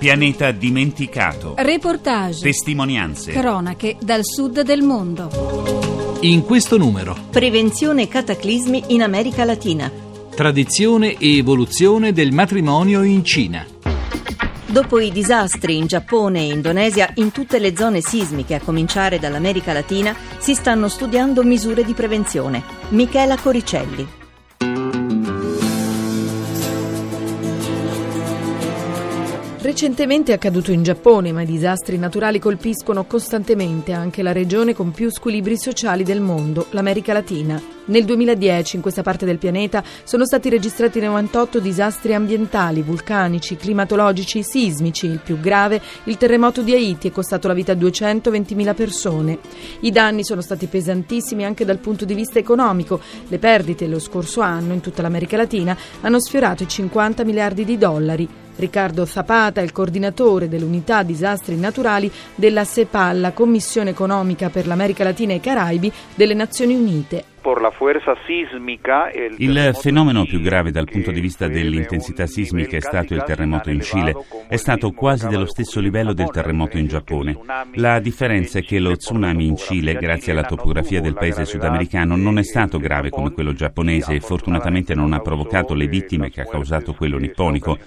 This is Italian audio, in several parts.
Pianeta dimenticato. Reportage. Testimonianze. Cronache dal sud del mondo. In questo numero. Prevenzione cataclismi in America Latina. Tradizione e evoluzione del matrimonio in Cina. Dopo i disastri in Giappone e Indonesia, in tutte le zone sismiche, a cominciare dall'America Latina, si stanno studiando misure di prevenzione. Michela Coricelli. Recentemente è accaduto in Giappone, ma i disastri naturali colpiscono costantemente anche la regione con più squilibri sociali del mondo, l'America Latina. Nel 2010 in questa parte del pianeta sono stati registrati 98 disastri ambientali, vulcanici, climatologici, sismici. Il più grave, il terremoto di Haiti, è costato la vita a 220.000 persone. I danni sono stati pesantissimi anche dal punto di vista economico. Le perdite lo scorso anno in tutta l'America Latina hanno sfiorato i 50 miliardi di dollari. Riccardo Zapata, il coordinatore dell'unità disastri naturali della CEPAL, la Commissione economica per l'America Latina e i Caraibi delle Nazioni Unite. Il fenomeno più grave dal punto di vista dell'intensità sismica è stato il terremoto in Cile. È stato quasi dello stesso livello del terremoto in Giappone. La differenza è che lo tsunami in Cile, grazie alla topografia del paese sudamericano, non è stato grave come quello giapponese e fortunatamente non ha provocato le vittime che ha causato quello nipponico.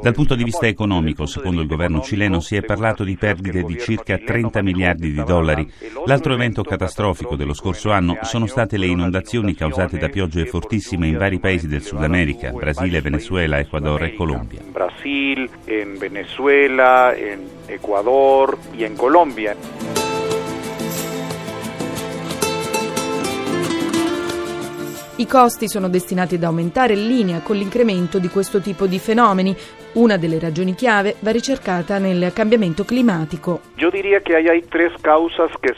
Dal punto di vista economico, secondo il governo cileno, si è parlato di perdite di circa 30 miliardi di dollari. L'altro evento catastrofico dello scorso anno sono state le inondazioni causate da piogge fortissime in vari paesi del Sud America, Brasile, Venezuela, Ecuador e Colombia. Brasil, in Venezuela, in Ecuador e in Colombia. I costi sono destinati ad aumentare in linea con l'incremento di questo tipo di fenomeni. Una delle ragioni chiave va ricercata nel cambiamento climatico.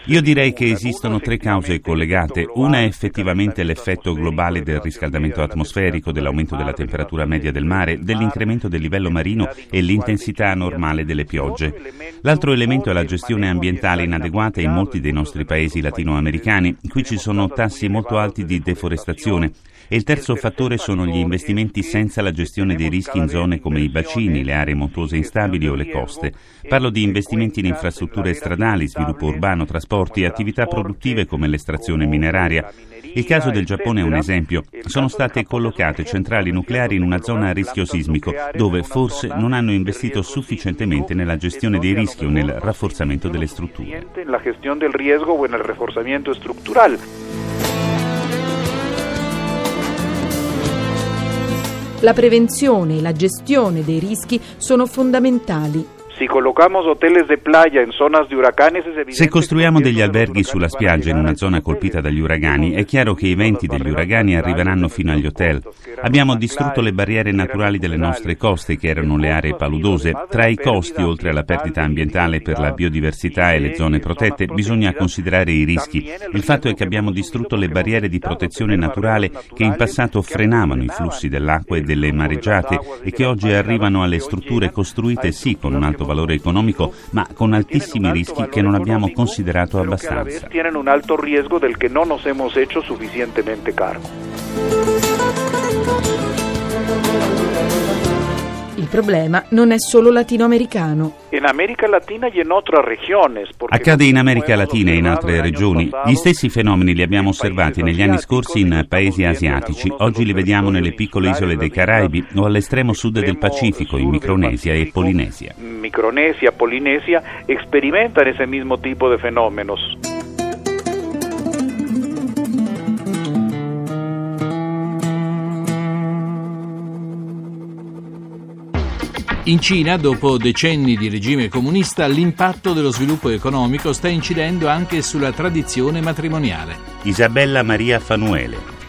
Io direi che esistono tre cause collegate. Una è effettivamente l'effetto globale del riscaldamento atmosferico, dell'aumento della temperatura media del mare, dell'incremento del livello marino e l'intensità normale delle piogge. L'altro elemento è la gestione ambientale inadeguata in molti dei nostri paesi latinoamericani. Qui ci sono tassi molto alti di deforestazione. E il terzo fattore sono gli investimenti senza la gestione dei rischi in zone come i bacini, le aree montuose instabili o le coste. Parlo di investimenti in infrastrutture stradali, sviluppo urbano, trasporti e attività produttive come l'estrazione mineraria. Il caso del Giappone è un esempio. Sono state collocate centrali nucleari in una zona a rischio sismico, dove forse non hanno investito sufficientemente nella gestione dei rischi o nel rafforzamento delle strutture. La prevenzione e la gestione dei rischi sono fondamentali. Se costruiamo degli alberghi sulla spiaggia in una zona colpita dagli uragani, è chiaro che i venti degli uragani arriveranno fino agli hotel. Abbiamo distrutto le barriere naturali delle nostre coste, che erano le aree paludose. Tra i costi, oltre alla perdita ambientale per la biodiversità e le zone protette, bisogna considerare i rischi. Il fatto è che abbiamo distrutto le barriere di protezione naturale che in passato frenavano i flussi dell'acqua e delle mareggiate e che oggi arrivano alle strutture costruite sì con un alto valore economico, ma con altissimi rischi che non abbiamo considerato abbastanza. Tienen un alto riesgo del que no nos hemos hecho suficientemente cargo. Il problema non è solo latinoamericano. Accade in America Latina e in altre regioni. Gli stessi fenomeni li abbiamo osservati negli anni scorsi in paesi asiatici. Oggi li vediamo nelle piccole isole dei Caraibi o all'estremo sud del Pacifico, in Micronesia e Polinesia. Micronesia, Polinesia experimentan ese mismo tipo de fenómenos. In Cina, dopo decenni di regime comunista, l'impatto dello sviluppo economico sta incidendo anche sulla tradizione matrimoniale. Isabella Maria Fanuele.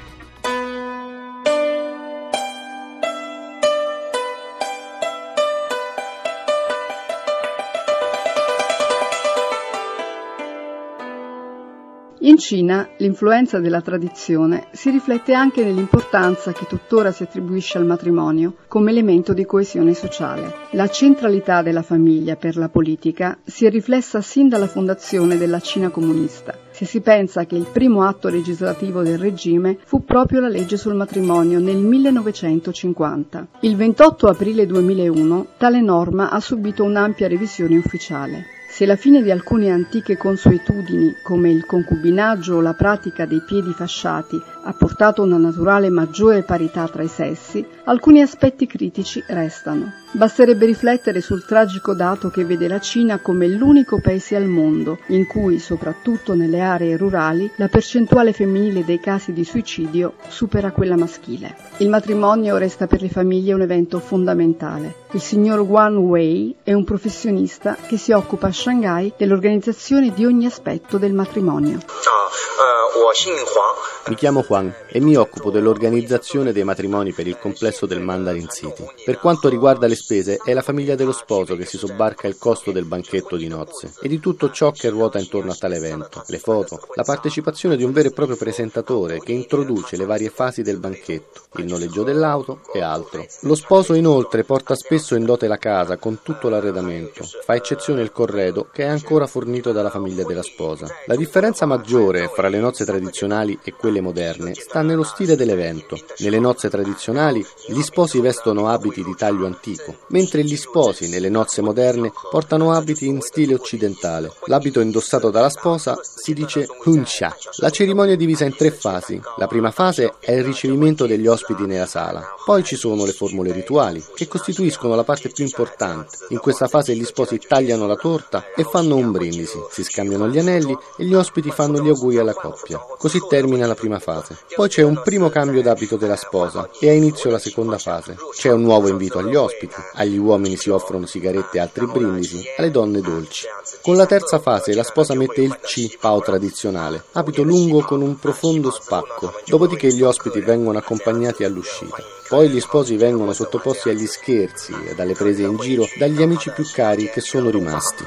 In In Cina l'influenza della tradizione si riflette anche nell'importanza che tuttora si attribuisce al matrimonio come elemento di coesione sociale. La centralità della famiglia per la politica si è riflessa sin dalla fondazione della Cina comunista se si pensa che il primo atto legislativo del regime fu proprio la legge sul matrimonio nel 1950. Il 28 aprile 2001 tale norma ha subito un'ampia revisione ufficiale. Se la fine di alcune antiche consuetudini, come il concubinaggio o la pratica dei piedi fasciati, ha portato una naturale maggiore parità tra i sessi, alcuni aspetti critici restano. Basterebbe riflettere sul tragico dato che vede la Cina come l'unico paese al mondo in cui, soprattutto nelle aree rurali, la percentuale femminile dei casi di suicidio supera quella maschile. Il matrimonio resta per le famiglie un evento fondamentale. Il signor Wang Wei è un professionista che si occupa a Shanghai dell'organizzazione di ogni aspetto del matrimonio. Mi chiamo Huang e mi occupo dell'organizzazione dei matrimoni per il complesso del Mandarin City. Per quanto riguarda le spese, è la famiglia dello sposo che si sobbarca il costo del banchetto di nozze e di tutto ciò che ruota intorno a tale evento, le foto, la partecipazione di un vero e proprio presentatore che introduce le varie fasi del banchetto, il noleggio dell'auto e altro. Lo sposo inoltre porta spesso in dote la casa con tutto l'arredamento, fa eccezione il corredo che è ancora fornito dalla famiglia della sposa. La differenza maggiore fra le nozze tradizionali e quelle moderne sta nello stile dell'evento. Nelle nozze tradizionali gli sposi vestono abiti di taglio antico, mentre gli sposi nelle nozze moderne portano abiti in stile occidentale. L'abito indossato dalla sposa si dice hunsha. La cerimonia è divisa in tre fasi. La prima fase è il ricevimento degli ospiti nella sala. Poi ci sono le formule rituali, che costituiscono la parte più importante. In questa fase gli sposi tagliano la torta e fanno un brindisi, si scambiano gli anelli e gli ospiti fanno gli auguri alla coppia. Così termina la prima fase. Poi c'è un primo cambio d'abito della sposa e ha inizio la seconda fase. C'è un nuovo invito agli ospiti, agli uomini si offrono sigarette e altri brindisi, alle donne dolci. Con la terza fase la sposa mette il C, pao tradizionale, abito lungo con un profondo spacco, dopodiché gli ospiti vengono accompagnati all'uscita. Poi gli sposi vengono sottoposti agli scherzi e alle prese in giro dagli amici più cari che sono rimasti.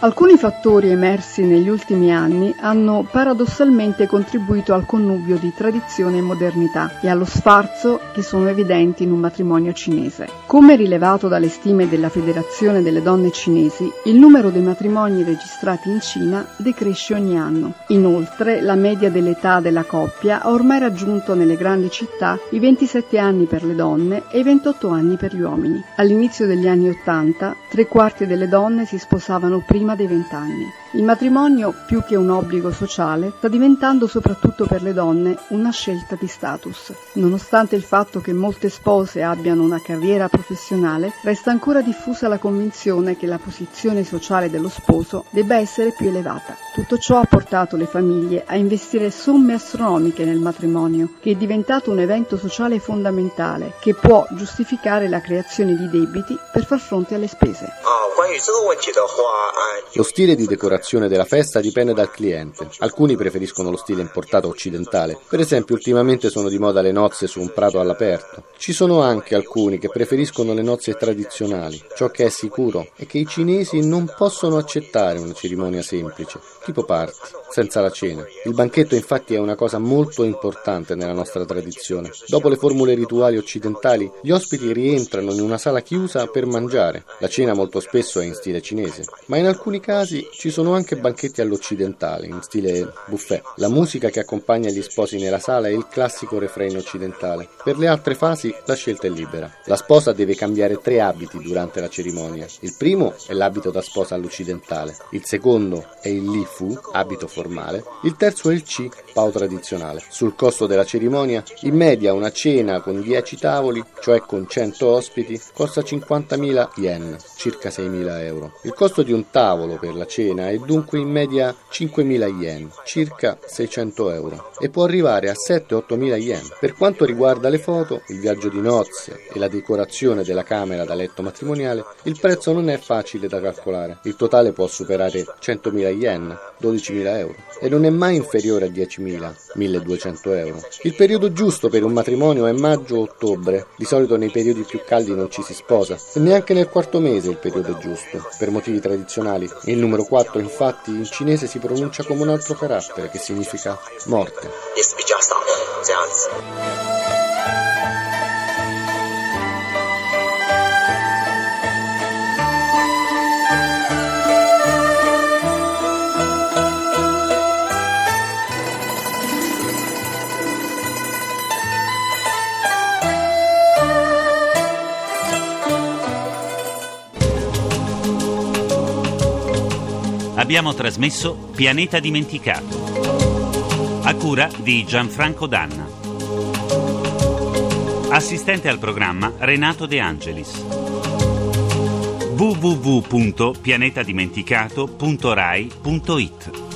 Alcuni fattori emersi negli ultimi anni hanno paradossalmente contribuito al connubio di tradizione e modernità e allo sfarzo che sono evidenti in un matrimonio cinese. Come rilevato dalle stime della Federazione delle donne cinesi, il numero dei matrimoni registrati in Cina decresce ogni anno. Inoltre, la media dell'età della coppia ha ormai raggiunto nelle grandi città i 27 anni per le donne e i 28 anni per gli uomini. All'inizio degli anni 80, tre quarti delle donne si sposavano prima dei vent'anni. Il matrimonio, più che un obbligo sociale, sta diventando soprattutto per le donne una scelta di status. Nonostante il fatto che molte spose abbiano una carriera professionale, resta ancora diffusa la convinzione che la posizione sociale dello sposo debba essere più elevata. Tutto ciò ha portato le famiglie a investire somme astronomiche nel matrimonio, che è diventato un evento sociale fondamentale che può giustificare la creazione di debiti per far fronte alle spese. Lo stile di decorazione della festa dipende dal cliente. Alcuni preferiscono lo stile importato occidentale. Per esempio, ultimamente sono di moda le nozze su un prato all'aperto. Ci sono anche alcuni che preferiscono le nozze tradizionali. Ciò che è sicuro è che i cinesi non possono accettare una cerimonia semplice, tipo party, senza la cena. Il banchetto infatti è una cosa molto importante nella nostra tradizione. Dopo le formule rituali occidentali, gli ospiti rientrano in una sala chiusa per mangiare. La cena molto spesso è in stile cinese, ma in alcuni casi ci sono anche banchetti all'occidentale, in stile buffet. La musica che accompagna gli sposi nella sala è il classico refrain occidentale. Per le altre fasi la scelta è libera. La sposa deve cambiare tre abiti durante la cerimonia. Il primo è l'abito da sposa all'occidentale, il secondo è il li fu, abito formale, il terzo è il C, pao tradizionale. Sul costo della cerimonia, in media una cena con 10 tavoli, cioè con 100 ospiti, costa 50.000 yen, circa 6.000 euro. Il costo di un tavolo per la cena è dunque in media 5.000 yen, circa 600 euro, e può arrivare a 7-8.000 yen. Per quanto riguarda le foto, il viaggio di nozze e la decorazione della camera da letto matrimoniale, il prezzo non è facile da calcolare. Il totale può superare 100.000 yen, 12.000 euro, e non è mai inferiore a 10.000, 1.200 euro. Il periodo giusto per un matrimonio è maggio-ottobre, di solito nei periodi più caldi non ci si sposa, e neanche nel quarto mese il periodo è giusto, per motivi tradizionali. Il numero 4 infatti in cinese si pronuncia come un altro carattere che significa morte. Abbiamo trasmesso Pianeta Dimenticato, a cura di Gianfranco Danna. Assistente al programma Renato De Angelis. www.pianetadimenticato.rai.it